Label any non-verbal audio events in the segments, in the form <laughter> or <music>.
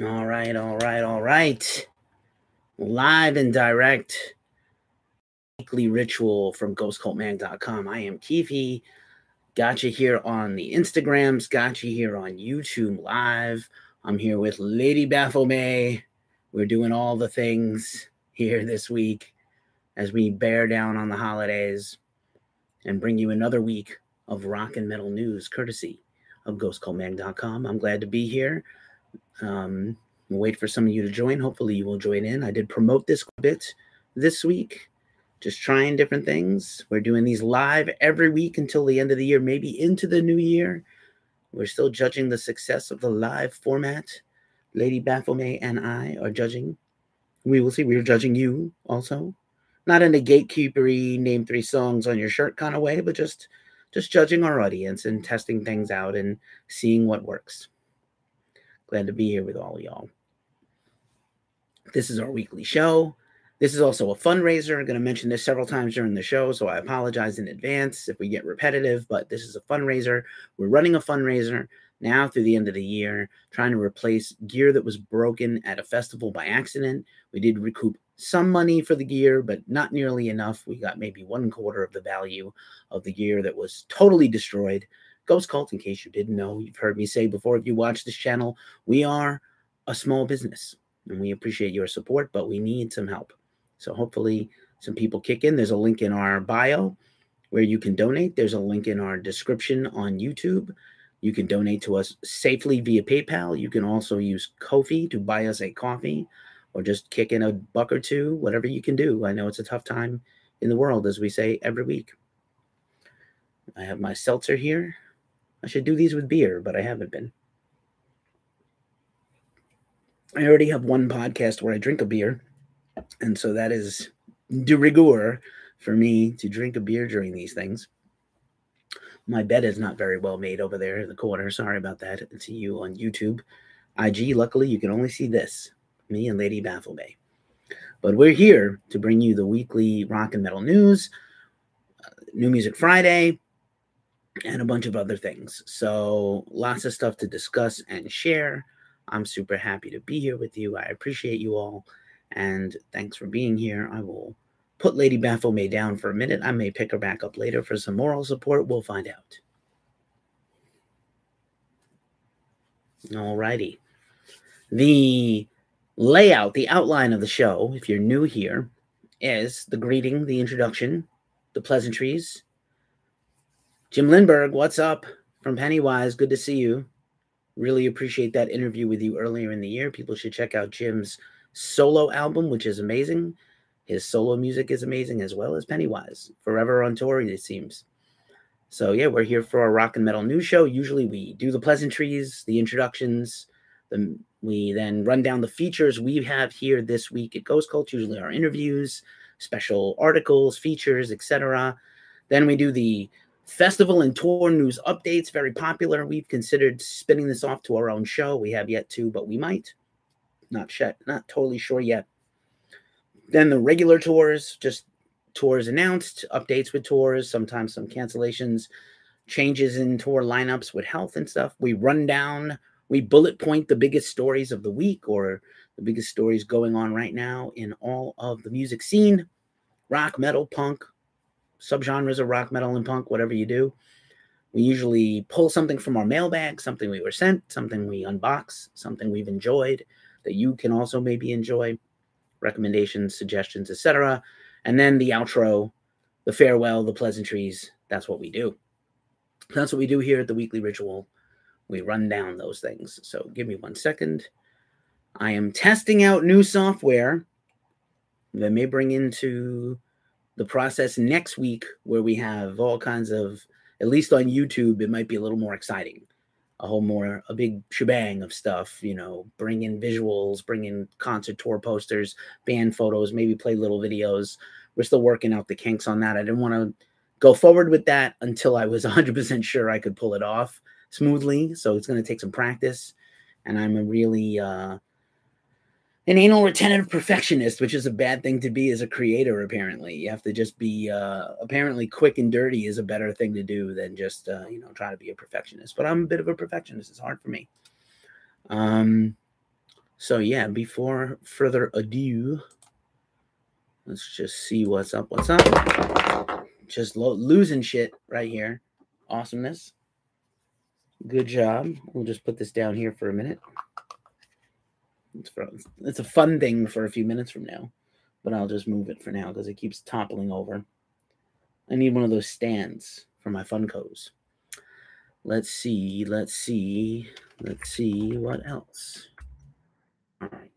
All right, all right, all right. Live and direct weekly ritual from ghostcultmag.com. I am Keefy. Got you here on the Instagrams, got you here on YouTube Live. I'm here with Lady Baphomet. We're doing all the things here this week as we bear down on the holidays and bring you another week of rock and metal news courtesy of ghostcultmag.com. I'm glad to be here. Um, wait for some of you to join. Hopefully, you will join in. I did promote this bit this week, just trying different things. We're doing these live every week until the end of the year, maybe into the new year. We're still judging the success of the live format. Lady Baphomet and I are judging. We will see. We're judging you also. Not in a gatekeepery name three songs on your shirt kind of way, but just just judging our audience and testing things out and seeing what works. Glad to be here with all y'all. This is our weekly show. This is also a fundraiser. I'm going to mention this several times during the show, so I apologize in advance if we get repetitive, but this is a fundraiser. We're running a fundraiser now through the end of the year, trying to replace gear that was broken at a festival by accident. We did recoup some money for the gear, but not nearly enough. We got maybe one quarter of the value of the gear that was totally destroyed. Ghost Cult, in case you didn't know, you've heard me say before, if you watch this channel, we are a small business and we appreciate your support, but we need some help. So hopefully some people kick in. There's a link in our bio where you can donate. There's a link in our description on YouTube. You can donate to us safely via PayPal. You can also use Ko-fi to buy us a coffee or just kick in a buck or two, whatever you can do. I know it's a tough time in the world, as we say every week. I have my seltzer here. I should do these with beer, but I haven't been. I already have one podcast where I drink a beer, and so that is de rigueur for me to drink a beer during these things. My bed is not very well made over there in the corner. Sorry about that. To you on YouTube. IG, luckily, you can only see this me and Lady Baphomet. But we're here to bring you the weekly rock and metal news, uh, New Music Friday, and a bunch of other things. So lots of stuff to discuss and share. I'm super happy to be here with you. I appreciate you all. And thanks for being here. I will put Lady Baphomet down for a minute. I may pick her back up later for some moral support. We'll find out. Alrighty. The layout, the outline of the show, if you're new here, is the greeting, the introduction, the pleasantries, Jim Lindberg, what's up from Pennywise? Good to see you. Really appreciate that interview with you earlier in the year. People should check out Jim's solo album, which is amazing. His solo music is amazing as well as Pennywise. Forever on tour, it seems. So, yeah, we're here for our rock and metal news show. Usually we do the pleasantries, the introductions, the, we then run down the features we have here this week at Ghost Cult, usually our interviews, special articles, features, etc. Then we do the Festival and tour news updates, very popular. We've considered spinning this off to our own show. We have yet to, but we might. Not yet, not totally sure yet. Then the regular tours, just tours announced, updates with tours, sometimes some cancellations, changes in tour lineups with health and stuff. We run down, we bullet point the biggest stories of the week or the biggest stories going on right now in all of the music scene rock, metal, punk, subgenres of rock, metal, and punk, whatever you do. We usually pull something from our mailbag, something we were sent, something we unbox, something we've enjoyed that you can also maybe enjoy, recommendations, suggestions, etc. And then the outro, the farewell, the pleasantries. That's what we do. That's what we do here at the weekly ritual. We run down those things. So give me one second. I am testing out new software that may bring into the process next week where we have all kinds of at least on YouTube it might be a little more exciting. A whole more a big shebang of stuff you know bring in visuals bring in concert tour posters band photos maybe play little videos. We're still working out the kinks on that. I didn't want to go forward with that until i was <laughs> 100% sure i could pull it off smoothly. So it's going to take some practice. And i'm a really uh an anal retentive perfectionist, which is a bad thing to be as a creator. Apparently, you have to just be uh, apparently quick and dirty is a better thing to do than just uh, you know try to be a perfectionist. But I'm a bit of a perfectionist. It's hard for me. Um, So yeah, before further ado, let's just see what's up. What's up? Just lo- losing shit right here. Awesomeness. Good job. We'll just put this down here for a minute. It's, for, it's a fun thing for a few minutes from now, but I'll just move it for now because it keeps toppling over. I need one of those stands for my Funkos. Let's see. Let's see. Let's see what else. All right.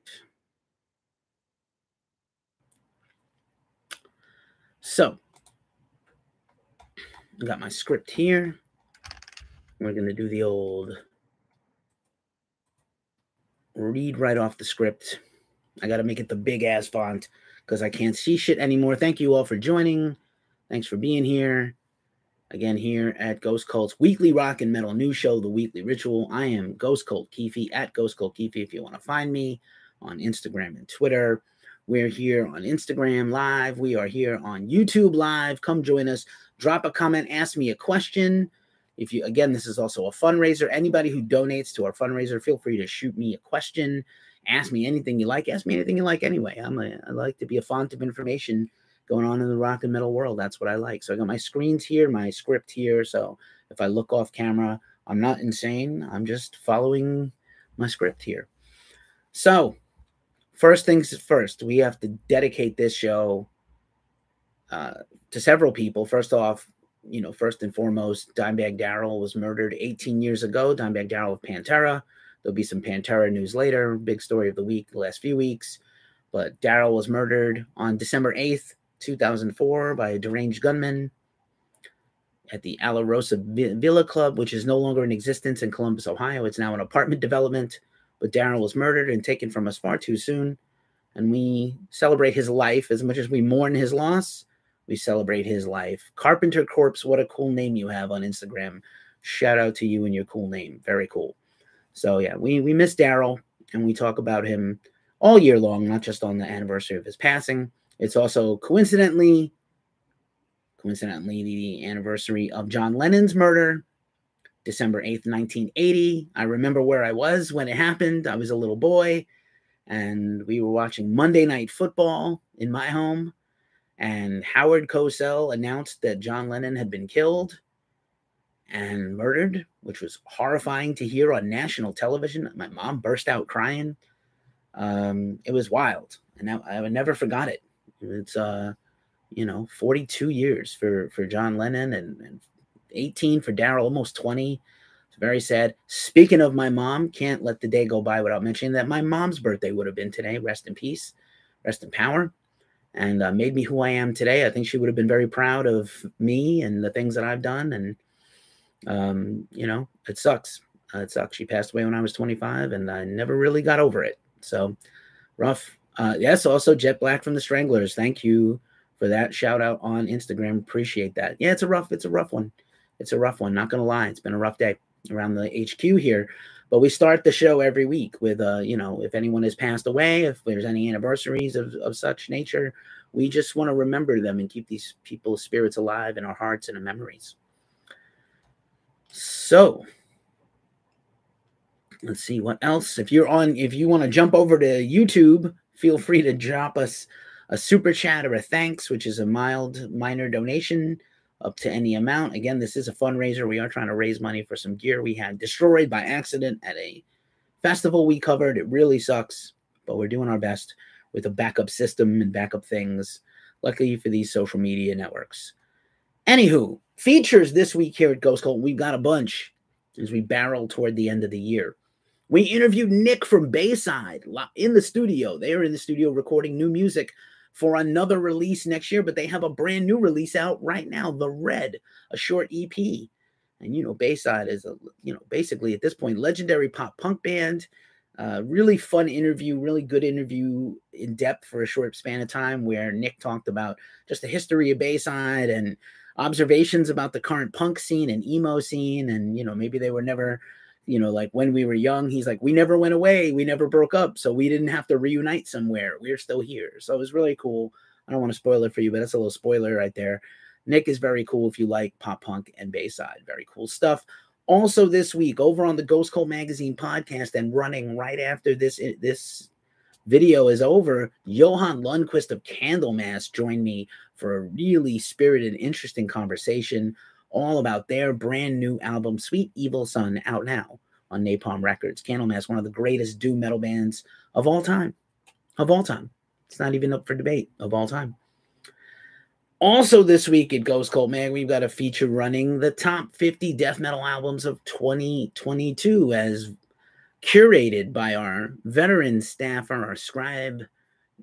So, I got my script here. We're going to do the old read right off the script. I got to make it the big ass font because I can't see shit anymore. Thank you all for joining. Thanks for being here. Again, here at Ghost Cult's weekly rock and metal news show, The Weekly Ritual. I am Ghost Cult Keefy at Ghost Cult Keefy if you want to find me on Instagram and Twitter. We're here on Instagram Live. We are here on YouTube Live. Come join us. Drop a comment. Ask me a question. If you, again, this is also a fundraiser. Anybody who donates to our fundraiser, feel free to shoot me a question. Ask me anything you like. Ask me anything you like anyway. I'm a, I like to be a font of information going on in the rock and metal world. That's what I like. So I got my screens here, my script here. So if I look off camera, I'm not insane. I'm just following my script here. So, first things first, we have to dedicate this show uh, to several people. First off, you know, first and foremost, Dimebag Darrell was murdered 18 years ago. Dimebag Darrell of Pantera. There'll be some Pantera news later. Big story of the week, the last few weeks. But Darrell was murdered on December 8th, 2004 by a deranged gunman at the Alrosa Villa Club, which is no longer in existence in Columbus, Ohio. It's now an apartment development, but Darrell was murdered and taken from us far too soon. And we celebrate his life as much as we mourn his loss. We celebrate his life. Carpenter Corpse, what a cool name you have on Instagram. Shout out to you and your cool name. Very cool. So yeah, we we miss Darrell and we talk about him all year long, not just on the anniversary of his passing. It's also coincidentally, coincidentally, the anniversary of John Lennon's murder, December 8th, 1980. I remember where I was when it happened. I was a little boy, and we were watching Monday Night Football in my home. And Howard Cosell announced that John Lennon had been killed and murdered, which was horrifying to hear on national television. My mom burst out crying. Um, it was wild, and I, I never forgot it. It's uh, you know, 42 years for for John Lennon and, and 18 for Darrell, almost 20. It's very sad. Speaking of my mom, can't let the day go by without mentioning that my mom's birthday would have been today. Rest in peace, rest in power, and uh, made me who I am today. I think she would have been very proud of me and the things that I've done. And um, you know, it sucks. Uh, it sucks. She passed away when I was 25, and I never really got over it. So rough, uh, yes, also Jet Black from the Stranglers. Thank you for that shout out on Instagram. Appreciate that. Yeah, it's a rough, it's a rough one. It's a rough one. Not gonna lie, it's been a rough day around the HQ here. But we start the show every week with, uh, you know, if anyone has passed away, if there's any anniversaries of, of such nature, we just want to remember them and keep these people's spirits alive in our hearts and our memories. So, let's see what else. If you're on, if you want to jump over to YouTube, feel free to drop us a super chat or a thanks, which is a mild, minor donation up to any amount. Again, this is a fundraiser. We are trying to raise money for some gear we had destroyed by accident at a festival we covered. It really sucks, but we're doing our best with a backup system and backup things. Luckily for these social media networks. Anywho, features this week here at Ghost Cult, we've got a bunch as we barrel toward the end of the year. We interviewed Nick from Bayside in the studio. They are in the studio recording new music for another release next year, but they have a brand new release out right now, The Red, a short EP. And you know, Bayside is a you know basically at this point legendary pop punk band. Uh, really fun interview, really good interview in depth for a short span of time, where Nick talked about just the history of Bayside and observations about the current punk scene and emo scene, and you know maybe they were never you know, like when we were young, he's like, we never went away, we never broke up, so we didn't have to reunite somewhere. We're still here. So it was really cool. I don't want to spoil it for you, but that's a little spoiler right there. Nick is very cool if you like pop punk and Bayside. Very cool stuff. Also, this week over on the Ghost Cult Magazine podcast and running right after this eh, this video is over, Johan Längqvist of Candlemass joined me for a really spirited, interesting conversation all about their brand new album, Sweet Evil Sun, out now on Napalm Records. Candlemass, one of the greatest doom metal bands of all time. Of all time. It's not even up for debate of all time. Also, this week at Ghost Cult Mag, we've got a feature running the top 50 death metal albums of 2022 as curated by our veteran staffer, our scribe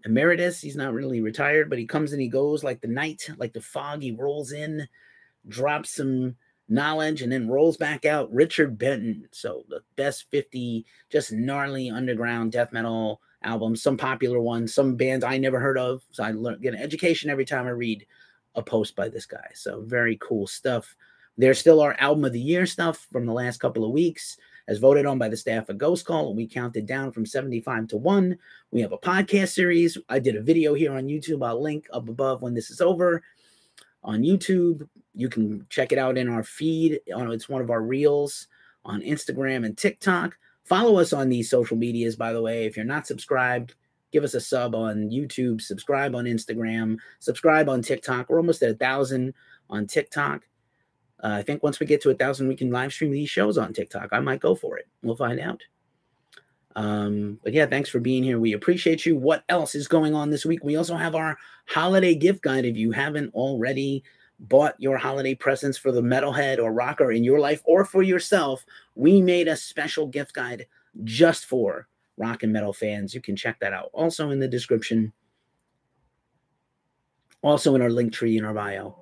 emeritus. He's not really retired, but he comes and he goes like the night, like the fog. He rolls in, drops some knowledge, and then rolls back out. Richard Benton. So, the best 50 just gnarly underground death metal albums, some popular ones, some bands I never heard of. So, I learn, get an education every time I read a post by this guy. So very cool stuff. There's still our album of the year stuff from the last couple of weeks, as voted on by the staff of Ghost Cult. We counted down from 75 to 1. We have a podcast series. I did a video here on YouTube. I'll link up above when this is over on YouTube. You can check it out in our feed. It's one of our reels on Instagram and TikTok. Follow us on these social medias, by the way. If you're not subscribed, give us a sub on YouTube, subscribe on Instagram, subscribe on TikTok. We're almost at a thousand on TikTok. Uh, I think once we get to a thousand, we can live stream these shows on TikTok. I might go for it. We'll find out. Um, but yeah, thanks for being here. We appreciate you. What else is going on this week? We also have our holiday gift guide. If you haven't already bought your holiday presents for the metalhead or rocker in your life or for yourself, we made a special gift guide just for rock and metal fans. You can check that out. Also in the description. Also in our link tree in our bio.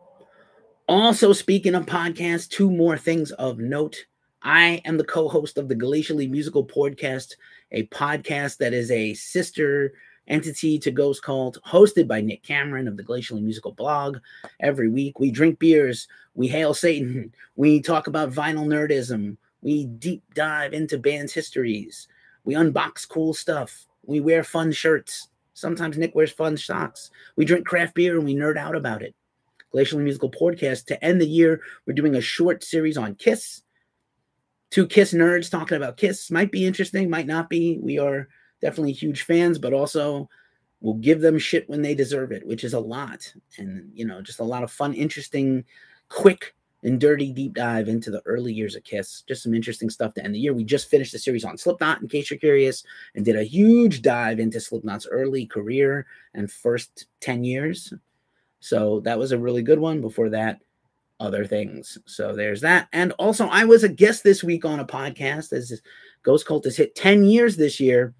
Also, speaking of podcasts, two more things of note. I am the co host of the Glacially Musical Podcast, a podcast that is a sister entity to Ghost Cult, hosted by Nick Cameron of the Glacially Musical blog. Every week, we drink beers, we hail Satan, <laughs> we talk about vinyl nerdism, we deep dive into bands' histories, we unbox cool stuff. We wear fun shirts. Sometimes Nick wears fun socks. We drink craft beer and we nerd out about it. Glacially Musical Podcast. To end the year, we're doing a short series on Kiss. Two Kiss nerds talking about Kiss. Might be interesting, might not be. We are definitely huge fans, but also we'll give them shit when they deserve it, which is a lot. And, you know, just a lot of fun, interesting, quick and dirty deep dive into the early years of Kiss. Just some interesting stuff to end the year. We just finished the series on Slipknot, in case you're curious, and did a huge dive into Slipknot's early career and first 10 years. So that was a really good one. Before that, other things. So there's that. And also, I was a guest this week on a podcast as Ghost Cult has hit 10 years this year.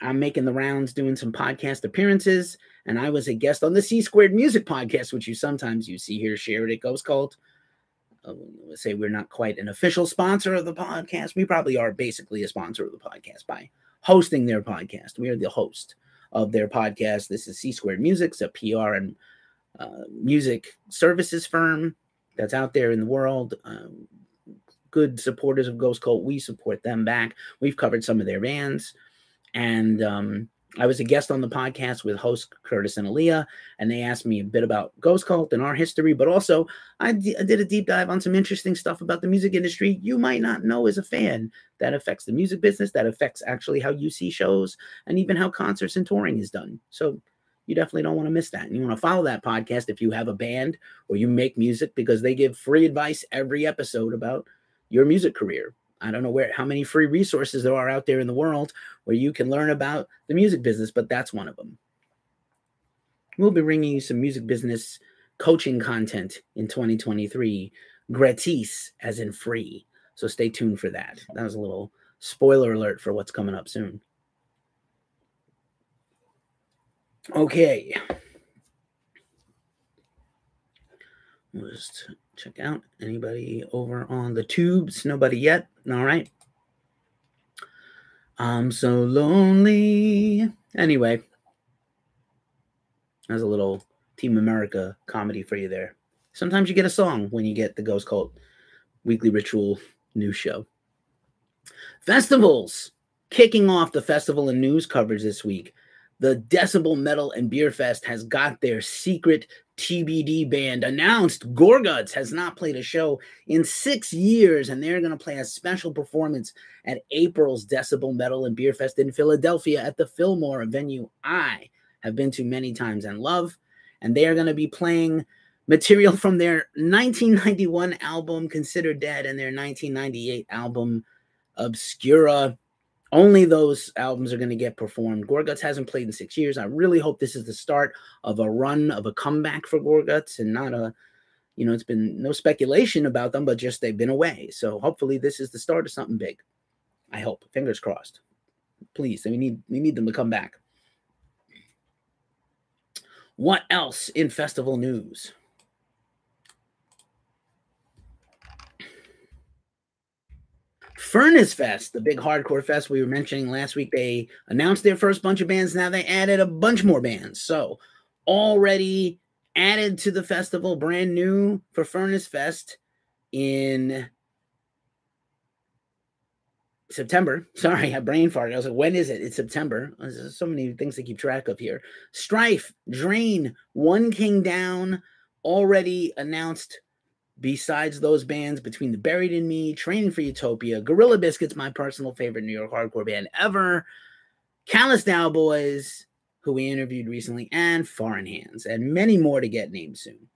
I'm making the rounds doing some podcast appearances, and I was a guest on the C Squared Music Podcast, which you sometimes you see here shared at Ghost Cult uh, say we're not quite an official sponsor of the podcast. We probably are basically a sponsor of the podcast by hosting their podcast. We are the host of their podcast. This is C Squared Music, a PR and uh, music services firm that's out there in the world. Um, good supporters of Ghost Cult. We support them back. We've covered some of their bands. And um, I was a guest on the podcast with host Curtis and Aaliyah, and they asked me a bit about Ghost Cult and our history, but also I, d- I did a deep dive on some interesting stuff about the music industry you might not know as a fan that affects the music business, that affects actually how you see shows, and even how concerts and touring is done. So you definitely don't want to miss that. And you want to follow that podcast if you have a band or you make music because they give free advice every episode about your music career. I don't know where how many free resources there are out there in the world where you can learn about the music business, but that's one of them. We'll be bringing you some music business coaching content in 2023, gratis as in free. So stay tuned for that. That was a little spoiler alert for what's coming up soon. Okay. We'll just check out anybody over on the tubes. Nobody yet. All right. I'm so lonely. Anyway, that's a little Team America comedy for you there. Sometimes you get a song when you get the Ghost Cult Weekly Ritual news show. Festivals kicking off the festival and news coverage this week. The Decibel Metal and Beer Fest has got their secret TBD band announced. Gorguts has not played a show in six years, and they're going to play a special performance at April's Decibel Metal and Beer Fest in Philadelphia at the Fillmore, venue I have been to many times and love. And they are going to be playing material from their 1991 album Considered Dead and their 1998 album Obscura. Only those albums are going to get performed. Gorguts hasn't played in six years. I really hope this is the start of a run of a comeback for Gorguts and not a, you know, it's been no speculation about them, but just they've been away. So hopefully this is the start of something big. I hope. Fingers crossed. Please, we need we need them to come back. What else in festival news? Furnace Fest, the big hardcore fest we were mentioning last week, they announced their first bunch of bands. Now they added a bunch more bands. So, already added to the festival, brand new for Furnace Fest in September. <laughs> Sorry, I brain farted. I was like, when is it? It's September. There's so many things to keep track of here. Strife, Drain, One King Down, already announced besides those bands between the Buried and Me, Training for Utopia, Gorilla Biscuits, my personal favorite New York hardcore band ever, Callous Now Boys, who we interviewed recently, and Foreign Hands, and many more to get named soon.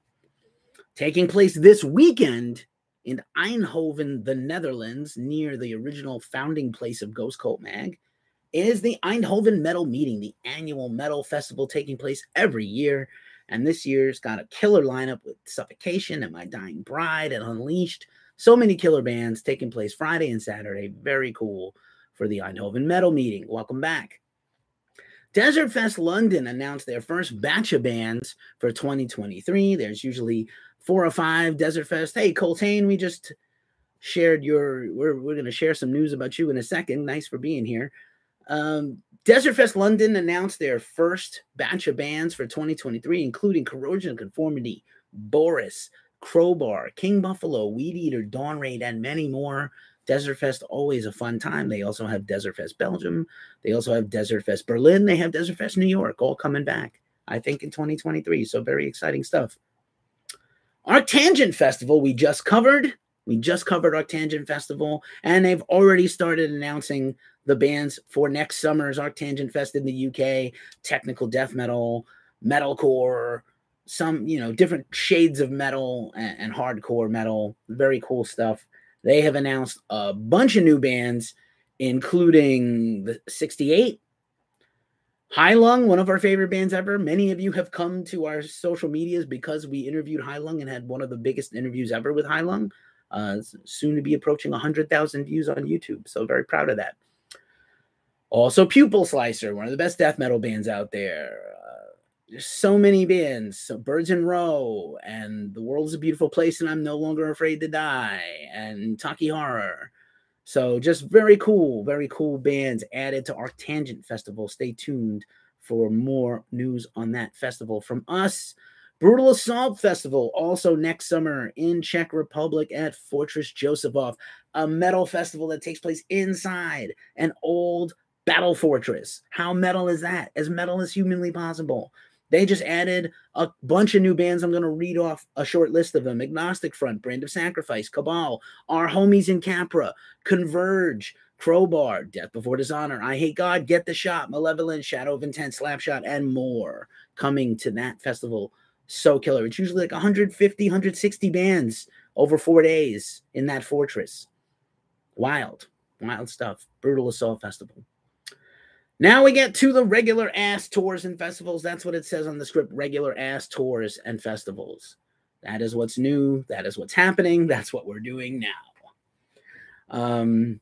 Taking place this weekend in Eindhoven, the Netherlands, near the original founding place of Ghost Cult Mag, is the Eindhoven Metal Meeting, the annual metal festival taking place every year. And this year's got a killer lineup with Suffocation and My Dying Bride and Unleashed. So many killer bands taking place Friday and Saturday. Very cool for the Eindhoven Metal Meeting. Welcome back. Desert Fest London announced their first batch of bands for 2023. There's usually four or five Desert Fest. Hey, Coltane, we just shared your, we're, we're going to share some news about you in a second. Nice for being here. Um, Desert Fest London announced their first batch of bands for 2023, including Corrosion of Conformity, Boris, Crowbar, King Buffalo, Weed Eater, Dawn Raid, and many more. Desert Fest always a fun time. They also have Desert Fest Belgium. They also have Desert Fest Berlin. They have Desert Fest New York, all coming back, I think, in 2023. So very exciting stuff. Arctangent Festival, we just covered. We just covered Arctangent Festival, and they've already started announcing the bands for next summer's Arctangent Fest in the UK, technical death metal, metalcore, some, you know, different shades of metal and, and hardcore metal. Very cool stuff. They have announced a bunch of new bands, including the 68, Heilung, one of our favorite bands ever. Many of you have come to our social medias because we interviewed Heilung and had one of the biggest interviews ever with Heilung. Uh, soon to be approaching 100,000 views on YouTube. So, very proud of that. Also, Pupil Slicer, one of the best death metal bands out there. Uh, there's so many bands. So Birds in Row and The World's a Beautiful Place and I'm No Longer Afraid to Die and Taki Horror. So just very cool, very cool bands added to Arctangent Festival. Stay tuned for more news on that festival from us. Brutal Assault Festival, also next summer in Czech Republic at Fortress Josefov, a metal festival that takes place inside an old Battle Fortress. How metal is that? As metal as humanly possible. They just added a bunch of new bands. I'm going to read off a short list of them Agnostic Front, Brand of Sacrifice, Cabal, Our Homies in Capra, Converge, Crowbar, Death Before Dishonor, I Hate God, Get the Shot, Malevolent, Shadow of Intent, Slapshot, and more coming to that festival. So killer. It's usually like 150, 160 bands over four days in that fortress. Wild, wild stuff. Brutal Assault Festival. Now we get to the regular ass tours and festivals. That's what it says on the script regular ass tours and festivals. That is what's new. That is what's happening. That's what we're doing now. Um,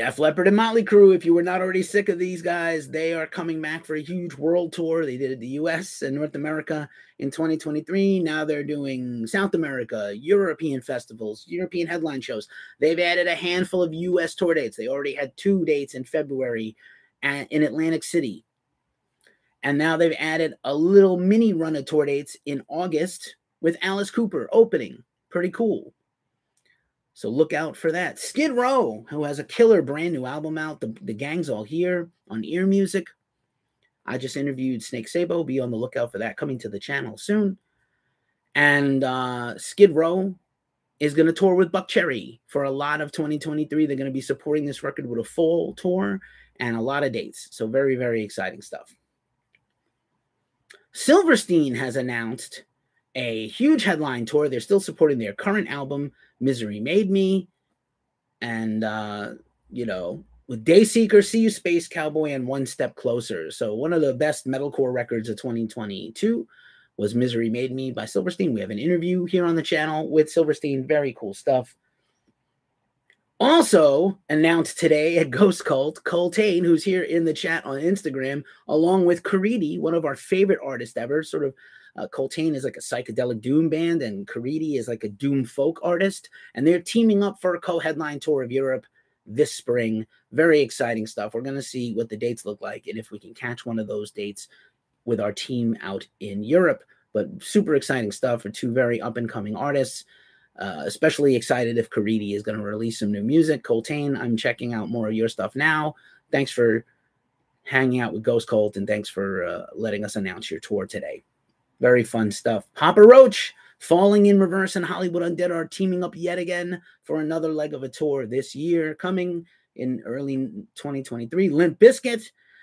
Def Leppard and Motley Crue, if you were not already sick of these guys, they are coming back for a huge world tour. They did the US and North America in 2023. Now they're doing South America, European festivals, European headline shows. They've added a handful of US tour dates. They already had two dates in February in Atlantic City. And now they've added a little mini run of tour dates in August with Alice Cooper opening. Pretty cool. So look out for that. Skid Row, who has a killer brand new album out. The, the gang's all here on ear music. I just interviewed Snake Sabo. Be on the lookout for that coming to the channel soon. And uh, Skid Row is going to tour with Buck Cherry for a lot of 2023. They're going to be supporting this record with a full tour and a lot of dates. So, very, very exciting stuff. Silverstein has announced a huge headline tour. They're still supporting their current album, Misery Made Me. And, uh, you know, with Dayseeker, See You Space Cowboy, and One Step Closer. So, one of the best metalcore records of 2022 was Misery Made Me by Silverstein. We have an interview here on the channel with Silverstein. Very cool stuff. Also announced today at Ghost Cult, Coltane, who's here in the chat on Instagram, along with Caridi, one of our favorite artists ever. Sort of, uh, Coltane is like a psychedelic doom band, and Caridi is like a doom folk artist. And they're teaming up for a co headline tour of Europe this spring. Very exciting stuff. We're going to see what the dates look like and if we can catch one of those dates with our team out in Europe. But super exciting stuff for two very up and coming artists. Uh, especially excited if Caridi is going to release some new music. Coltane, I'm checking out more of your stuff now. Thanks for hanging out with Ghost Cult and thanks for uh, letting us announce your tour today. Very fun stuff. Papa Roach, Falling in Reverse, and Hollywood Undead are teaming up yet again for another leg of a tour this year, coming in early 2023. Limp Bizkit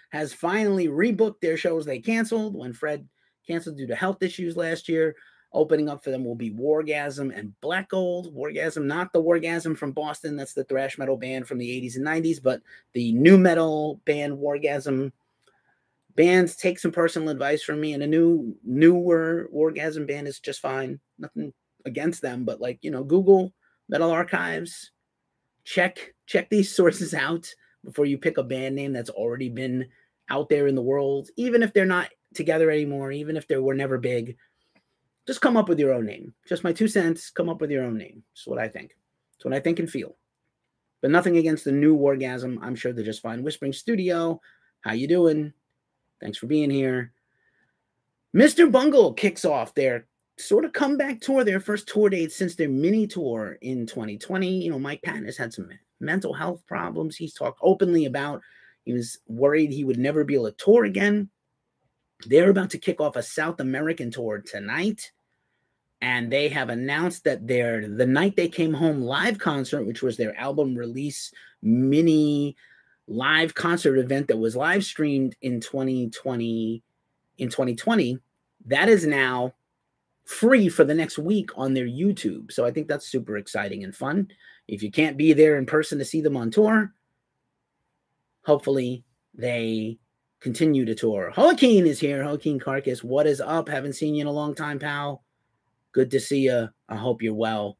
has finally rebooked their shows they canceled when Fred canceled due to health issues last year. Opening up for them will be Wargasm and Black Gold. Wargasm, not the Wargasm from Boston, that's the thrash metal band from the 80s and 90s, but the new metal band Wargasm. Bands take some personal advice from me, and a new newer Wargasm band is just fine. Nothing against them, but like you know, Google Metal Archives, check check these <laughs> sources out before you pick a band name that's already been out there in the world, even if they're not together anymore, even if they were never big just come up with your own name. Just my two cents. Come up with your own name. That's what I think. That's what I think and feel. But nothing against the new Wargasm I'm sure they're just fine. Whispering Studio, how you doing? Thanks for being here. Mr. Bungle kicks off their sort of comeback tour, their first tour date since their mini tour in 2020. You know, Mike Patton has had some mental health problems. He's talked openly about. He was worried he would never be able to tour again. They're about to kick off a South American tour tonight and they have announced that their the night they came home live concert which was their album release mini live concert event that was live streamed in 2020 in 2020 that is now free for the next week on their YouTube. So I think that's super exciting and fun. If you can't be there in person to see them on tour hopefully they continue to tour. Joaquin is here. Joaquin Carcass what is up? Haven't seen you in a long time pal. Good to see you. I hope you're well.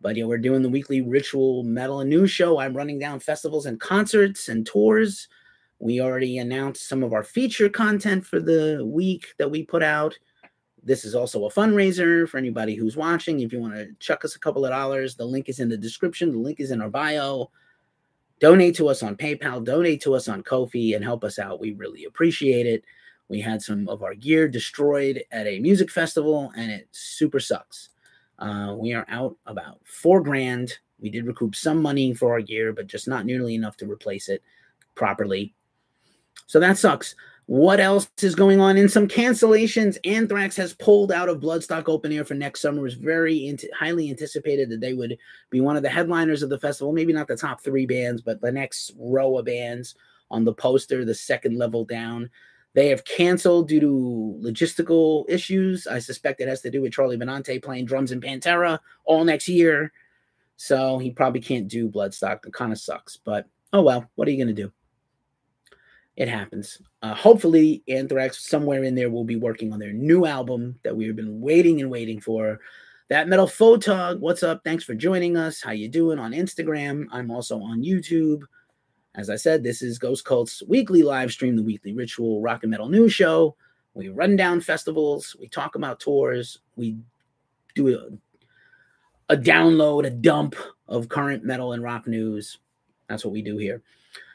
But yeah, we're doing the weekly ritual metal and news show. I'm running down festivals and concerts and tours. We already announced some of our feature content for the week that we put out. This is also a fundraiser for anybody who's watching. If you want to chuck us a couple of dollars, the link is in the description. The link is in our bio. Donate to us on PayPal, donate to us on Ko-fi, and help us out. We really appreciate it. We had some of our gear destroyed at a music festival, and it super sucks. Uh, we are out about four grand. We did recoup some money for our gear, but just not nearly enough to replace it properly. So that sucks. What else is going on? In some cancellations, Anthrax has pulled out of Bloodstock Open Air for next summer. It was very highly anticipated that they would be one of the headliners of the festival. Maybe not the top three bands, but the next row of bands on the poster, the second level down. They have canceled due to logistical issues. I suspect it has to do with Charlie Benante playing drums in Pantera all next year. So he probably can't do Bloodstock. It kind of sucks. But oh well, what are you going to do? It happens. Uh, hopefully, Anthrax somewhere in there will be working on their new album that we've been waiting and waiting for. That metal photog, what's up? Thanks for joining us. How you doing on Instagram? I'm also on YouTube. As I said, this is Ghost Cult's weekly live stream, the weekly ritual rock and metal news show. We run down festivals, we talk about tours, we do a, a download, a dump of current metal and rock news. That's what we do here.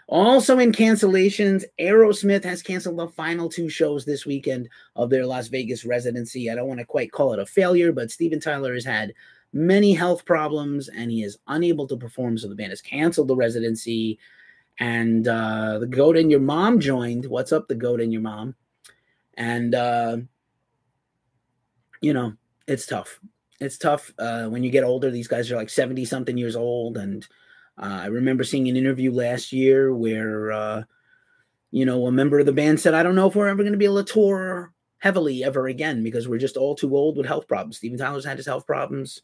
Also in cancellations, Aerosmith has canceled the final two shows this weekend of their Las Vegas residency. I don't want to quite call it a failure, but Steven Tyler has had many health problems and he is unable to perform. So the band has canceled the residency. And uh, the goat and your mom joined. What's up, the goat and your mom? And, uh, you know, it's tough. It's tough uh, when you get older. These guys are like 70 something years old. And uh, I remember seeing an interview last year where, uh, you know, a member of the band said, I don't know if we're ever going to be able to tour heavily ever again because we're just all too old with health problems. Steven Tyler's had his health problems.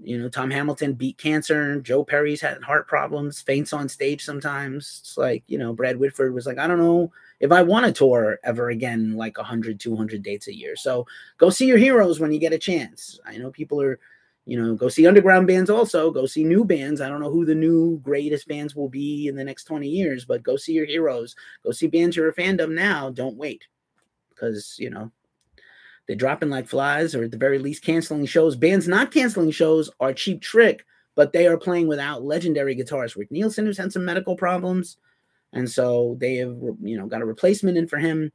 You know, Tom Hamilton beat cancer. Joe Perry's had heart problems, faints on stage sometimes. It's like, you know, Brad Whitford was like, I don't know if I want to tour ever again, like 100, 200 dates a year. So go see your heroes when you get a chance. I know people are, you know, go see underground bands also, go see new bands. I don't know who the new greatest bands will be in the next 20 years, but go see your heroes. Go see bands you're a fandom now. Don't wait because you know they're dropping like flies, or at the very least canceling shows. Bands not canceling shows are cheap trick, but they are playing without legendary guitarist Rick Nielsen, who's had some medical problems, and so they have you know got a replacement in for him,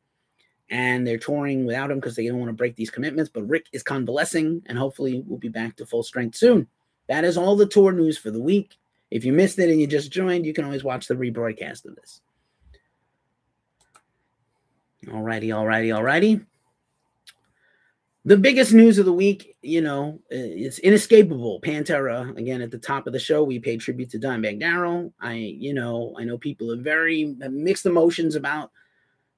and they're touring without him because they don't want to break these commitments. But Rick is convalescing, and hopefully will be back to full strength soon. That is all the tour news for the week. If you missed it and you just joined, you can always watch the rebroadcast of this. Alrighty, alrighty, alrighty. The biggest news of the week, you know, it's inescapable. Pantera, again, at the top of the show, we paid tribute to Dimebag Darrell. I, you know, I know people are very mixed emotions about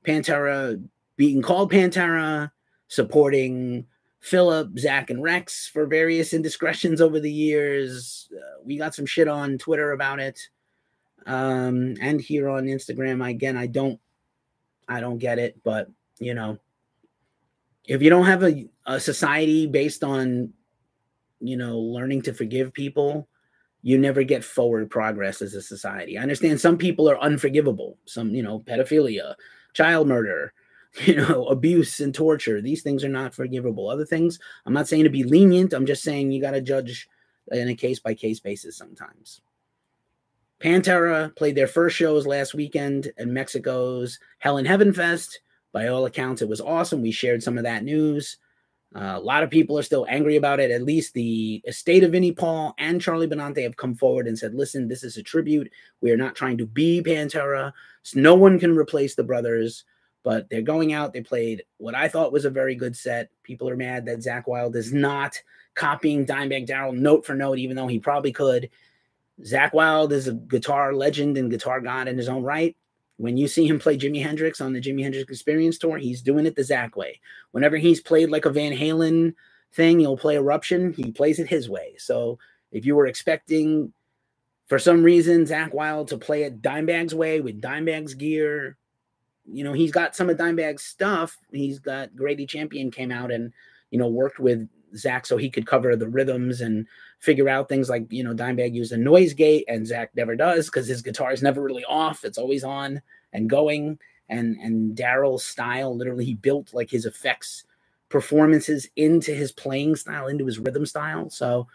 Pantera being called Pantera, supporting Philip, Zakk, and Rex for various indiscretions over the years. Uh, we got some shit on Twitter about it. Um, and here on Instagram. Again, I don't I don't get it, but you know, if you don't have a, a society based on, you know, learning to forgive people, you never get forward progress as a society. I understand some people are unforgivable, some, you know, pedophilia, child murder, <laughs> you know, abuse and torture. These things are not forgivable. Other things, I'm not saying to be lenient. I'm just saying you got to judge in a case by case basis sometimes. Pantera played their first shows last weekend at Mexico's Hell in Heaven Fest. By all accounts, it was awesome. We shared some of that news. Uh, a lot of people are still angry about it. At least the estate of Vinnie Paul and Charlie Benante have come forward and said, listen, this is a tribute. We are not trying to be Pantera. So no one can replace the brothers, but they're going out. They played what I thought was a very good set. People are mad that Zakk Wylde is not copying Dimebag Darrell note for note, even though he probably could. Zakk Wylde is a guitar legend and guitar god in his own right. When you see him play Jimi Hendrix on the Jimi Hendrix Experience Tour, he's doing it the Zakk way. Whenever he's played like a Van Halen thing, he'll play Eruption, he plays it his way. So if you were expecting for some reason Zakk Wylde to play it Dimebag's way with Dimebag's gear, you know, he's got some of Dimebag's stuff. He's got Grady Champion came out and, you know, worked with Zakk so he could cover the rhythms and figure out things like you know Dimebag used a noise gate and Zakk never does because his guitar is never really off; it's always on and going. And and Darrell's style, literally, he built like his effects performances into his playing style, into his rhythm style. So,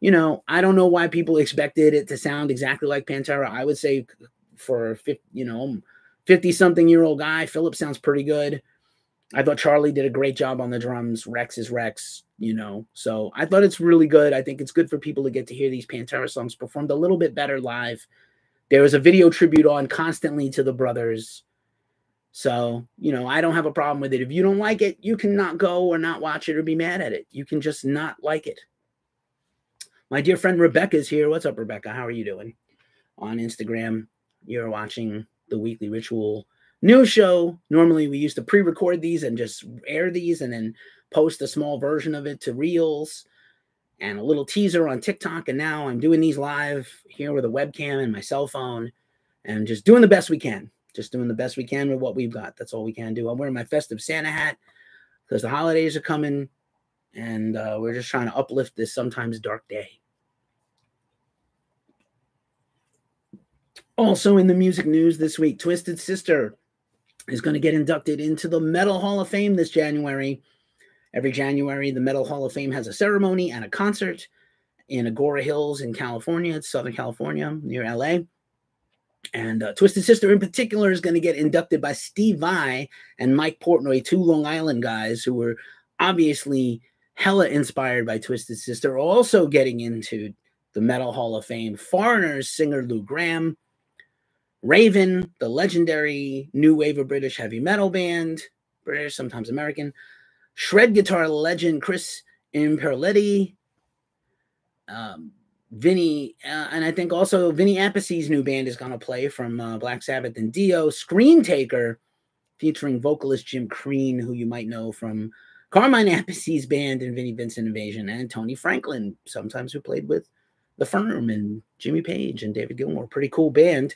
you know, I don't know why people expected it to sound exactly like Pantera. I would say uh, for 50, you know, 50 something year old guy, Philip sounds pretty good. I thought Charlie did a great job on the drums. Rex is Rex, you know. So I thought it's really good. I think it's good for people to get to hear these Pantera songs performed a little bit better live. There was a video tribute on constantly to the brothers. So, you know, I don't have a problem with it. If you don't like it, you can not go or not watch it or be mad at it. You can just not like it. My dear friend Rebecca is here. What's up, Rebecca? How are you doing? On Instagram, you're watching the weekly ritual new show. Normally, we used to pre record these and just air these and then post a small version of it to Reels and a little teaser on TikTok. And now I'm doing these live here with a webcam and my cell phone and just doing the best we can. Just doing the best we can with what we've got. That's all we can do. I'm wearing my festive Santa hat because the holidays are coming and uh, we're just trying to uplift this sometimes dark day. Also, in the music news this week, Twisted Sister is going to get inducted into the Metal Hall of Fame this January. Every January, the Metal Hall of Fame has a ceremony and a concert in Agoura Hills in California. It's Southern California, near LA. And uh, Twisted Sister, in particular, is going to get inducted by Steve Vai and Mike Portnoy, two Long Island guys who were obviously hella inspired by Twisted Sister, also getting into the Metal Hall of Fame. Foreigners singer Lou Gramm, Raven, the legendary new wave of British heavy metal band, British, sometimes American. Shred guitar legend Chris Impellitteri, um, Vinny, uh, and I think also Vinny Appice's new band is going to play from uh, Black Sabbath and Dio. Screen Taker, featuring vocalist Jim Crean, who you might know from Carmine Appice's band and Vinnie Vincent Invasion, and Tony Franklin, sometimes who played with The Firm and Jimmy Page and David Gilmour. Pretty cool band.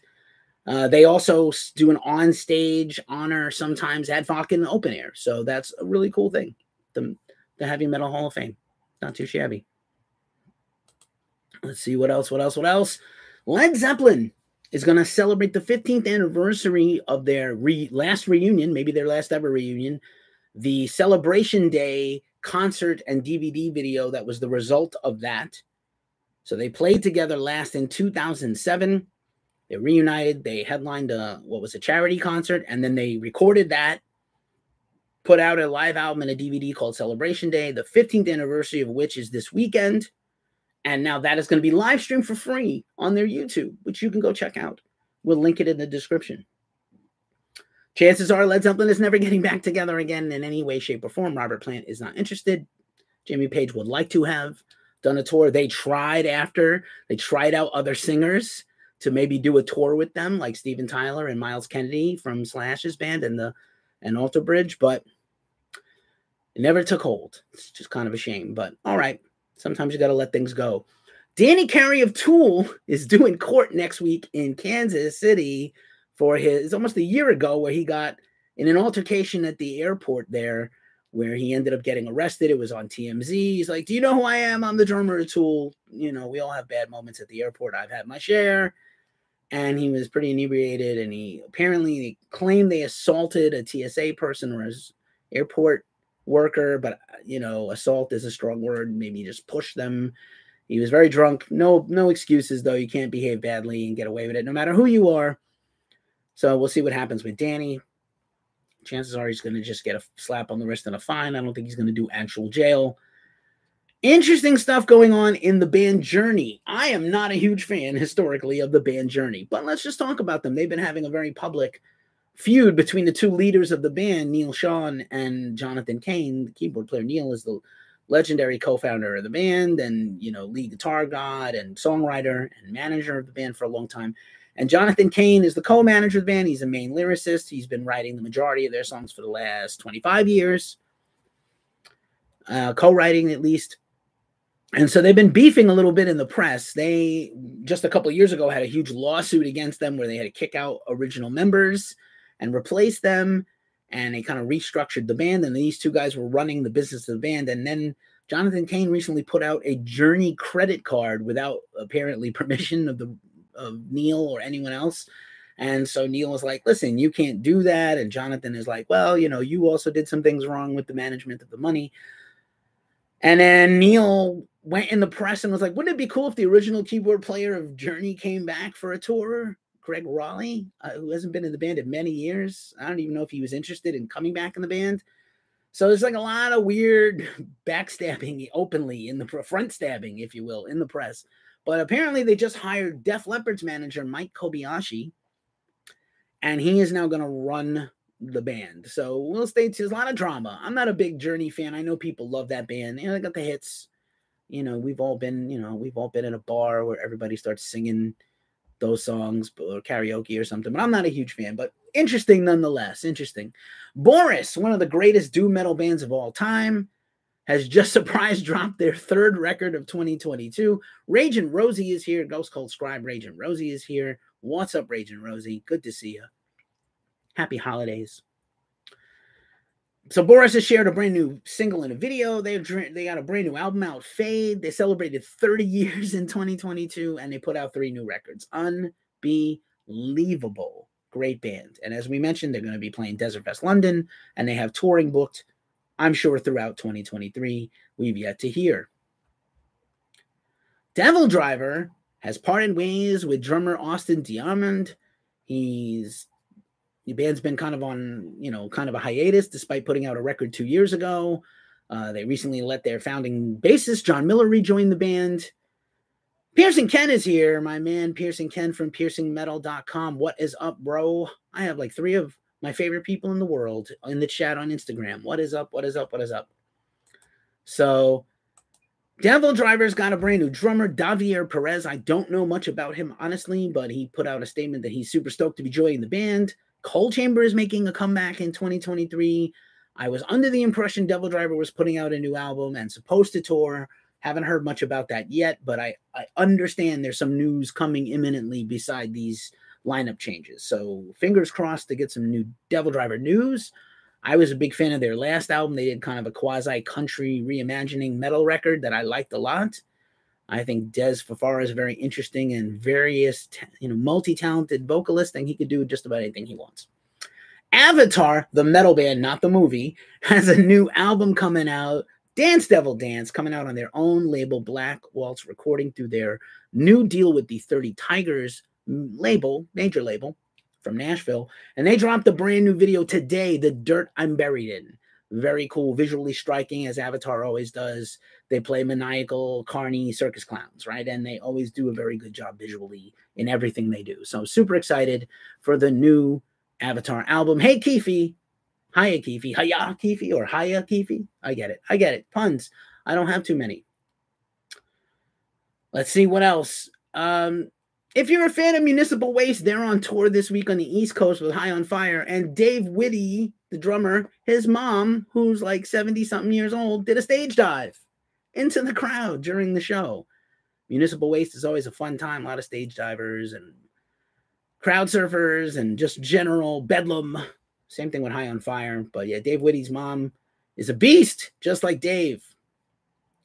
Uh, they also do an on-stage honor sometimes ad hoc in the open air, so that's a really cool thing. The the Heavy Metal Hall of Fame, not too shabby. Let's see what else, what else, what else. Led Zeppelin is going to celebrate the 15th anniversary of their re- last reunion, maybe their last ever reunion, the Celebration Day concert and DVD video that was the result of that. So they played together last in 2007. They reunited. They headlined a what was a charity concert, and then they recorded that, put out a live album and a DVD called Celebration Day, the 15th anniversary of which is this weekend. And now that is going to be live streamed for free on their YouTube, which you can go check out. We'll link it in the description. Chances are Led Zeppelin is never getting back together again in any way, shape, or form. Robert Plant is not interested. Jimmy Page would like to have done a tour. They tried after, they tried out other singers to maybe do a tour with them, like Steven Tyler and Myles Kennedy from Slash's band and the and Alter Bridge, but it never took hold. It's just kind of a shame. But all right. Sometimes you got to let things go. Danny Carey of Tool is doing court next week in Kansas City for his almost a year ago, where he got in an altercation at the airport there, where he ended up getting arrested. It was on TMZ. He's like, Do you know who I am? I'm the drummer of Tool. You know, we all have bad moments at the airport. I've had my share. And he was pretty inebriated, and he apparently claimed they assaulted a TSA person or his airport worker, but you know, assault is a strong word. Maybe just push them. He was very drunk. No, no excuses though. You can't behave badly and get away with it, no matter who you are. So we'll see what happens with Danny. Chances are he's going to just get a slap on the wrist and a fine. I don't think he's going to do actual jail. Interesting stuff going on in the band Journey. I am not a huge fan historically of the band Journey, but let's just talk about them. They've been having a very public feud between the two leaders of the band, Neal Schon and Jonathan Cain. The keyboard player Neal is the legendary co-founder of the band and you know lead guitar god and songwriter and manager of the band for a long time. And Jonathan Cain is the co-manager of the band. He's a main lyricist. He's been writing the majority of their songs for the last 25 years, uh, co-writing at least. And so they've been beefing a little bit in the press. They just a couple years ago had a huge lawsuit against them where they had to kick out original members and replace them. And they kind of restructured the band. And these two guys were running the business of the band. And then Jonathan Cain recently put out a Journey credit card without apparently <laughs> permission of the of Neal or anyone else. And so Neal was like, listen, you can't do that. And Jonathan is like, well, you know, you also did some things wrong with the management of the money. And then Neal went in the press and was like, wouldn't it be cool if the original keyboard player of Journey came back for a tour? Gregg Rolie, uh, who hasn't been in the band in many years. I don't even know if he was interested in coming back in the band. So there's like a lot of weird <laughs> backstabbing openly in the front stabbing, if you will, in the press. But apparently they just hired Def Leppard's manager, Mike Kobayashi, and he is now going to run the band. So we'll stay. There's a lot of drama. I'm not a big Journey fan. I know people love that band. You know, they got the hits. You know, we've all been, you know, we've all been in a bar where everybody starts singing those songs or karaoke or something. But I'm not a huge fan, but interesting nonetheless. Interesting. Boris, one of the greatest doom metal bands of all time, has just <laughs> surprise dropped their third record of 2022. Rage and Rosie is here. Ghost Cult Scribe Rage and Rosie is here. What's up, Rage and Rosie? Good to see you. Happy holidays so Boris has shared a brand new single and a video. They they got a brand new album out, Fade. They celebrated 30 <laughs> years in 2022, and they put out three new records. Unbelievable, great band. And as we mentioned, they're going to be playing Desert Fest London, and they have touring booked. I'm sure throughout 2023. We've yet to hear. Devil Driver has parted ways with drummer Austin D'Amond. He's the band's been kind of on, you know, kind of a hiatus despite putting out a record two years ago. Uh, they recently let their founding bassist Jon Miller rejoin the band. Pearson Ken is here, my man Pearson Ken from piercingmetal.com. What is up, bro? I have like three of my favorite people in the world in the chat on Instagram. What is up? What is up? What is up? So, Devil Driver's got a brand new drummer, Davier Perez. I don't know much about him, honestly, but he put out a statement that he's super stoked to be joining the band. Coal Chamber is making a comeback in 2023. I was under the impression Devil Driver was putting out a new album and supposed to tour. Haven't heard much about that yet, but I, I understand there's some news coming imminently beside these lineup changes. So fingers crossed to get some new Devil Driver news. I was a big fan of their last album. They did kind of a quasi country reimagining metal record that I liked a lot. I think Dez Fafara is very interesting and various, you know, multi-talented vocalist, and he could do just about anything he wants. Avatar, the metal band, not the movie, <laughs> has a new album coming out Dance Devil Dance coming out on their own label, Black Waltz Recording, through their new deal with the 30 Tigers label, major label from Nashville. And they dropped a brand new video today, The Dirt I'm Buried In. Very cool, visually striking, as Avatar always does. They play maniacal, carny circus clowns, right? And they always do a very good job visually in everything they do. So, super excited for the new Avatar album. Hey, Keefe, Hiya Keefe, Hiya Keefe, or Hiya Keefe. I get it. I get it. Puns. I don't have too many. Let's see what else. Um, if you're a fan of Municipal Waste, they're on tour this week on the East Coast with High on Fire. And Dave Witte, the drummer, his mom, who's like 70 something years old, did a stage dive into the crowd during the show. Municipal Waste is always a fun time. A lot of stage divers and crowd surfers and just general bedlam same thing with High on Fire. But yeah, Dave Witte's mom is a beast, just like Dave.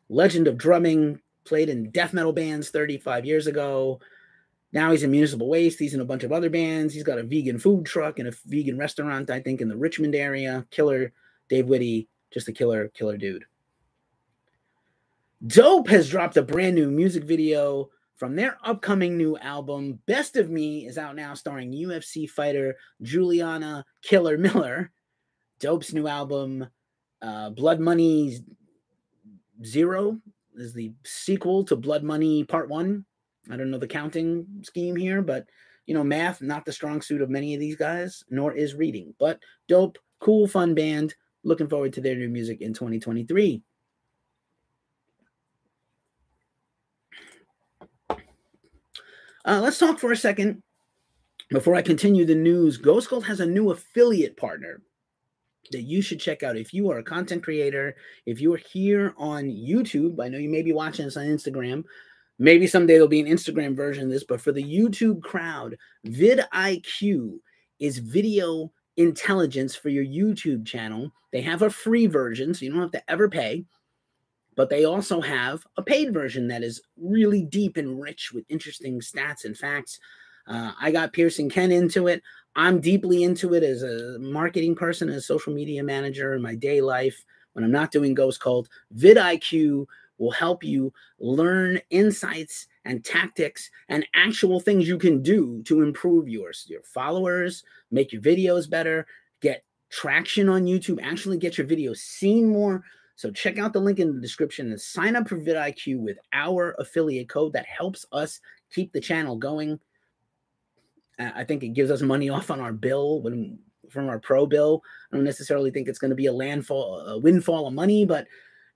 Legend of drumming, played in death metal bands 35 years ago. Now he's in Municipal Waste. He's in a bunch of other bands. He's got a vegan food truck and a vegan restaurant, I think, in the Richmond area. Killer Dave Witte, just a killer, killer dude. Dope has dropped a brand new music video from their upcoming new album. Best of Me is out now, starring UFC fighter Juliana Killer Miller. Dope's new album, uh, Blood Money Zero, is the sequel to Blood Money Part One. I don't know the counting scheme here, but you know, math not the strong suit of many of these guys, nor is reading. But dope, cool, fun band. Looking forward to their new music in 2023. Uh, let's talk for a second before I continue the news. Ghost Cult has a new affiliate partner that you should check out if you are a content creator. If you are here on YouTube, I know you may be watching this on Instagram. Maybe someday there'll be an Instagram version of this, but for the YouTube crowd, vidIQ is video intelligence for your YouTube channel. They have a free version, so you don't have to ever pay but they also have a paid version that is really deep and rich with interesting stats and facts. Uh, I got Pearson Ken into it. I'm deeply into it as a marketing person, as a social media manager in my day life when I'm not doing Ghost Cult. vidIQ will help you learn insights and tactics and actual things you can do to improve your, your followers, make your videos better, get traction on YouTube, actually get your videos seen more, so check out the link in the description and sign up for vidIQ with our affiliate code that helps us keep the channel going. I think it gives us money <laughs> off on our bill when from our pro bill. I don't necessarily think it's going to be a landfall, a windfall of money, but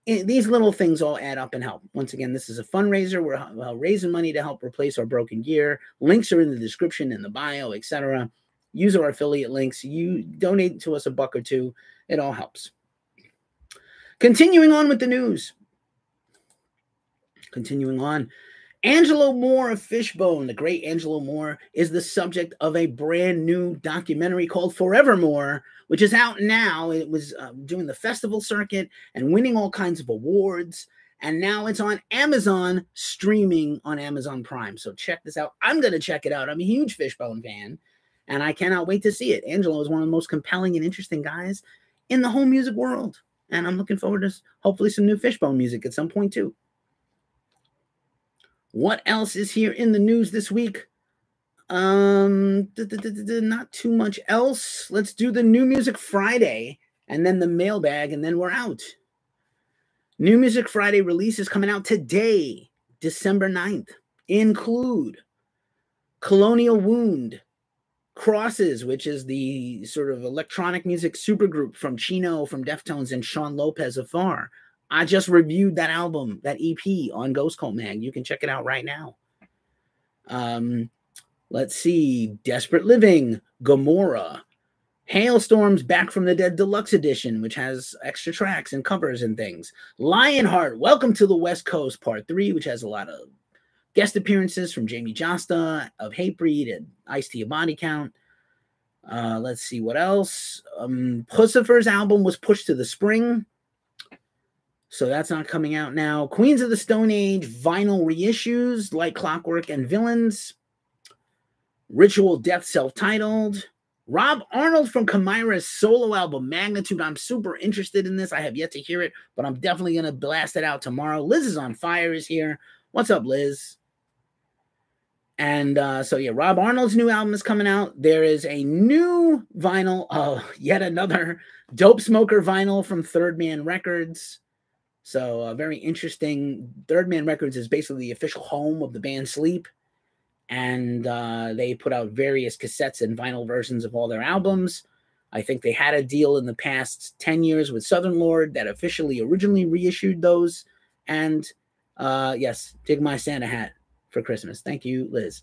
it, these little things all add up and help. Once again, this is a fundraiser. We're uh, raising money to help replace our broken gear. Links are in the description, in the bio, etc. Use our affiliate links. You donate to us a buck or two. It all helps. Continuing on with the news. Continuing on. Angelo Moore of Fishbone, the great Angelo Moore, is the subject of a brand new documentary called Forevermore, which is out now. It was uh, doing the festival circuit and winning all kinds of awards. And now it's on Amazon, streaming on Amazon Prime. So check this out. I'm going to check it out. I'm a huge Fishbone fan, and I cannot wait to see it. Angelo is one of the most compelling and interesting guys in the whole music world. And I'm looking forward to hopefully some new Fishbone music at some point too. What else is here in the news this week? Um, not too much else. Let's do the new music Friday and then the mailbag, and then we're out. New Music Friday releases coming out today, December 9th, include Colonial Wound, Crosses, which is the sort of electronic music supergroup from Chino from Deftones and Shaun Lopez of Far. I just reviewed that album, that EP on Ghost Cult Mag. You can check it out right now. Um, let's see, Desperate Living, Gomorrah, Halestorm's Back from the Dead Deluxe Edition, which has extra tracks and covers and things. Lionheart, Welcome to the West Coast, Part 3, which has a lot of guest appearances from Jamey Jasta of Hatebreed and Ice T Body Count. Uh, let's see what else. Um, Puscifer's album was pushed to the spring, so that's not coming out now. Queens of the Stone Age vinyl reissues, like Clockwork and Villains. Ritual Death self titled. Rob Arnold from Chimaira's solo album Magnitude. I'm super interested in this. I have yet to hear it, but I'm definitely going to blast it out tomorrow. Liz is on fire is here. What's up, Liz? And uh, so, yeah, Rob Arnold's new album is coming out. There is a new vinyl, uh, <laughs> yet another Dope Smoker vinyl from Third Man Records. So, uh, very interesting. Third Man Records is basically the official home of the band Sleep. And uh, they put out various cassettes and vinyl versions of all their albums. I think they had a deal in the past 10 years with Southern Lord that officially originally reissued those. And uh, yes, dig my Santa hat for Christmas. Thank you, Liz.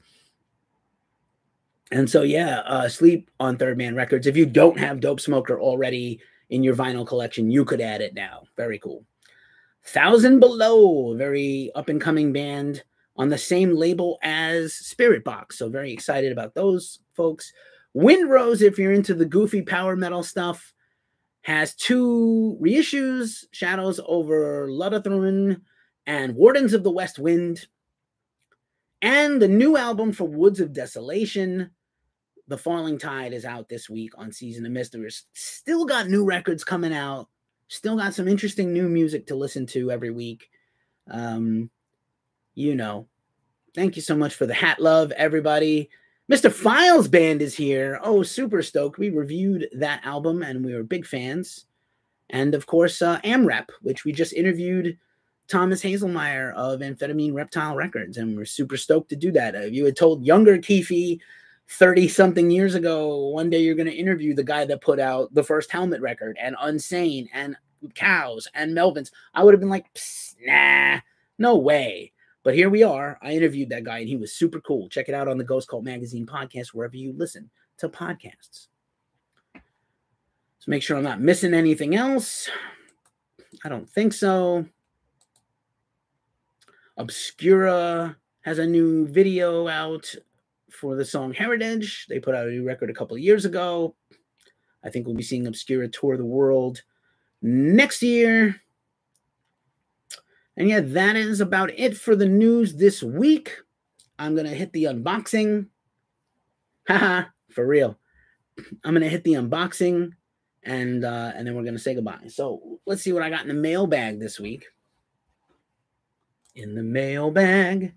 And so, yeah, uh, sleep on Third Man Records. If you don't have Dope Smoker already in your vinyl collection, you could add it now. Very cool. Thousand Below, very up and coming band on the same label as Spirit Box. So, very excited about those folks. Windrose, if you're into the goofy power metal stuff, has two reissues Shadows over Lothadruin and Wardens of the West Wind. And the new album for Woods of Desolation, The Falling Tide, is out this week on Season of Mist. We're still got new records coming out. Still got some interesting new music to listen to every week. Um, you know. Thank you so much for the hat love, everybody. Mr. Files Band is here. Oh, super stoked. We reviewed that album and we were big fans. And of course, uh, AmRep, which we just interviewed Thomas Hazelmyer of Amphetamine Reptile Records, and we're super stoked to do that. If you had told younger Keefe 30 something years ago, one day you're going to interview the guy that put out the first Helmet record and Unsane and Cows and Melvins, I would have been like, nah, no way. But here we are. I interviewed that guy and he was super cool. Check it out on the Ghost Cult Magazine podcast, wherever you listen to podcasts. So make sure I'm not missing anything else. I don't think so. Obscura has a new video out for the song Heritage. They put out a new record a couple of years ago. I think we'll be seeing Obscura tour the world next year. And yeah, that is about it for the news this week. I'm going to hit the unboxing. <laughs> Haha, for real. I'm going to hit the unboxing and uh, and then we're going to say goodbye. So let's see what I got in the mailbag this week in the mailbag.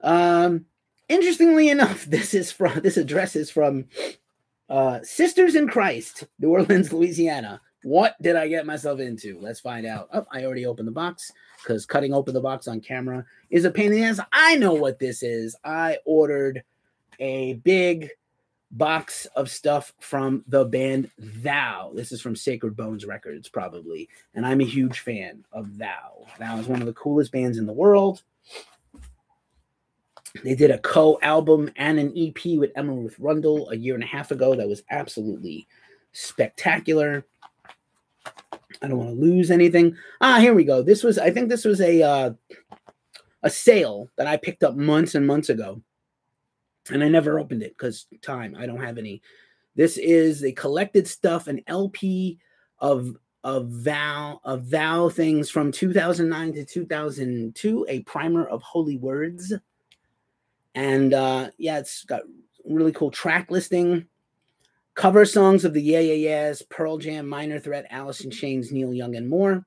Um, interestingly enough, <laughs> this is from this address is from uh, Sisters in Christ, New Orleans, <laughs> Louisiana. What did I get myself into? Let's find out. Oh, I already opened the box because cutting open the box on camera is a pain in the ass. I know what this is. I ordered a big box of stuff from the band Thou. This is from Sacred Bones Records, probably. And I'm a huge fan of Thou. Thou is one of the coolest bands in the world. They did a co album and an EP with Emma Ruth Rundle a year and a half ago that was absolutely spectacular. I don't want to lose anything. Ah, here we go. This was, I think this was a uh, a sale that I picked up months and months ago and I never opened it because time. I don't have any. This is the collected stuff, an LP of of Thou of Thou things from 2009 to 2002, a primer of holy words, and uh, yeah, it's got really cool track listing, cover songs of the Yeah Yeah Yeahs, Pearl Jam, Minor Threat, Alice in Chains, Neil Young, and more.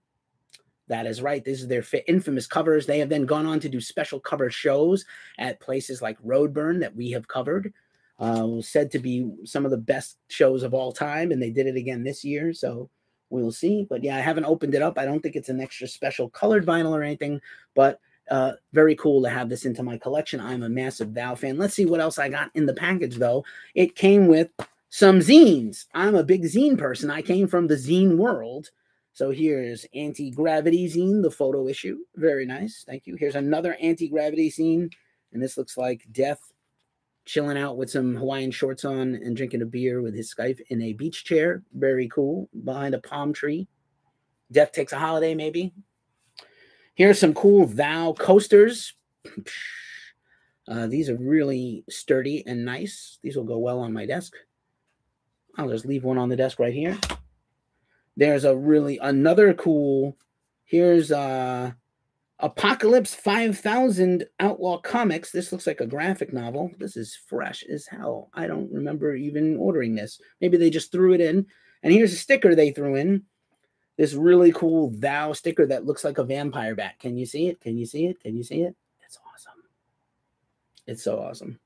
That is right. This is their infamous covers. They have then gone on to do special cover shows at places like Roadburn that we have covered. Uh, said to be some of the best shows of all time, and they did it again this year. So We'll see. But yeah, I haven't opened it up. I don't think it's an extra special colored vinyl or anything, but uh, very cool to have this into my collection. I'm a massive Thou fan. Let's see what else I got in the package, though. It came with some zines. I'm a big zine person. I came from the zine world. So here's Anti Gravity Zine, the photo issue. Very nice. Thank you. Here's another Anti Gravity scene. And this looks like Death chilling out with some Hawaiian shorts on and drinking a beer with his Skype in a beach chair. Very cool. Behind a palm tree. Death takes a holiday, maybe. Here's some cool Thou coasters. <sniffs> Uh, these are really sturdy and nice. These will go well on my desk. I'll just leave one on the desk right here. There's a really another cool. Here's uh Apocalypse 5000 Outlaw Comics. This looks like a graphic novel. This is fresh as hell. I don't remember even ordering this. Maybe they just threw it in. And here's a sticker they threw in. This really cool Thou sticker that looks like a vampire bat. Can you see it? Can you see it? Can you see it? It's awesome. It's so awesome.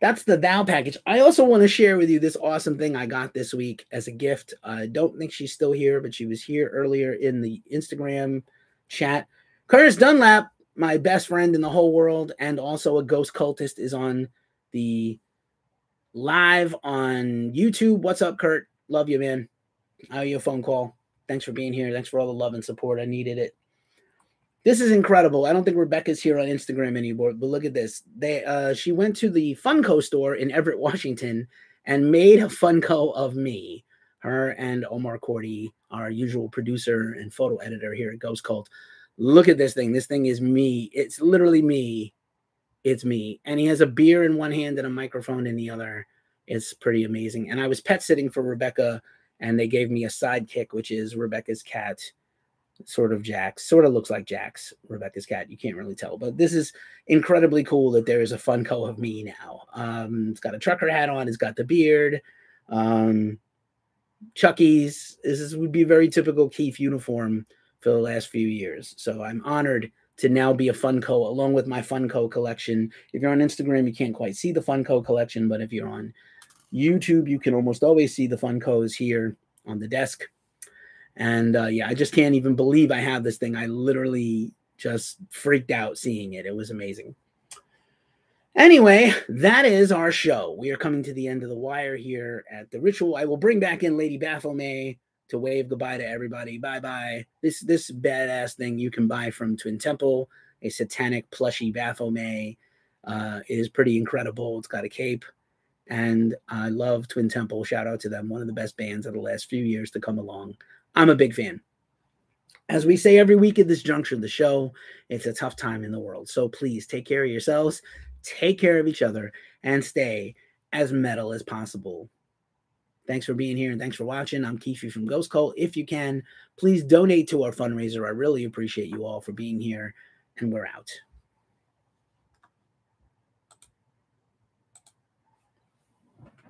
That's the Thou package. I also want to share with you this awesome thing I got this week as a gift. I don't think she's still here, but she was here earlier in the Instagram chat. Curtis Dunlap, my best friend in the whole world, and also a ghost cultist, is on the live on YouTube. What's up, Kurt? Love you, man. I owe you a phone call. Thanks for being here. Thanks for all the love and support. I needed it. This is incredible. I don't think Rebecca's here on Instagram anymore, but look at this. They uh she went to the Funko store in Everett, Washington, and made a Funko of me her and Omar Cordy, our usual producer and photo editor here at Ghost Cult. Look at this thing. This thing is me. It's literally me. It's me. And he has a beer in one hand and a microphone in the other. It's pretty amazing. And I was pet sitting for Rebecca, and they gave me a sidekick, which is Rebecca's cat, sort of Jax. Sort of looks like Jax, Rebecca's cat. You can't really tell. But this is incredibly cool that there is a Funko of me now. Um, it's got a trucker hat on, it's got the beard. Um, Chucky's. This is, would be a very typical Keith uniform for the last few years. So I'm honored to now be a Funko along with my Funko collection. If you're on Instagram, you can't quite see the Funko collection, but if you're on YouTube, you can almost always see the Funkos here on the desk. And uh, yeah, I just can't even believe I have this thing. I literally just freaked out seeing it. It was amazing. Anyway, that is our show. We are coming to the end of the wire here at the ritual. I will bring back in Lady Baphomet to wave goodbye to everybody. Bye bye. This this badass thing you can buy from Twin Temple, a satanic plushy Baphomet. Uh, is pretty incredible. It's got a cape, and I love Twin Temple. Shout out to them, one of the best bands of the last few years to come along. I'm a big fan. As we say every week at this juncture of the show, it's a tough time in the world. So please take care of yourselves take care of each other, and stay as metal as possible. Thanks for being here and thanks for watching. I'm Keefe from Ghost Cult. If you can, please donate to our fundraiser. I really appreciate you all for being here, and we're out.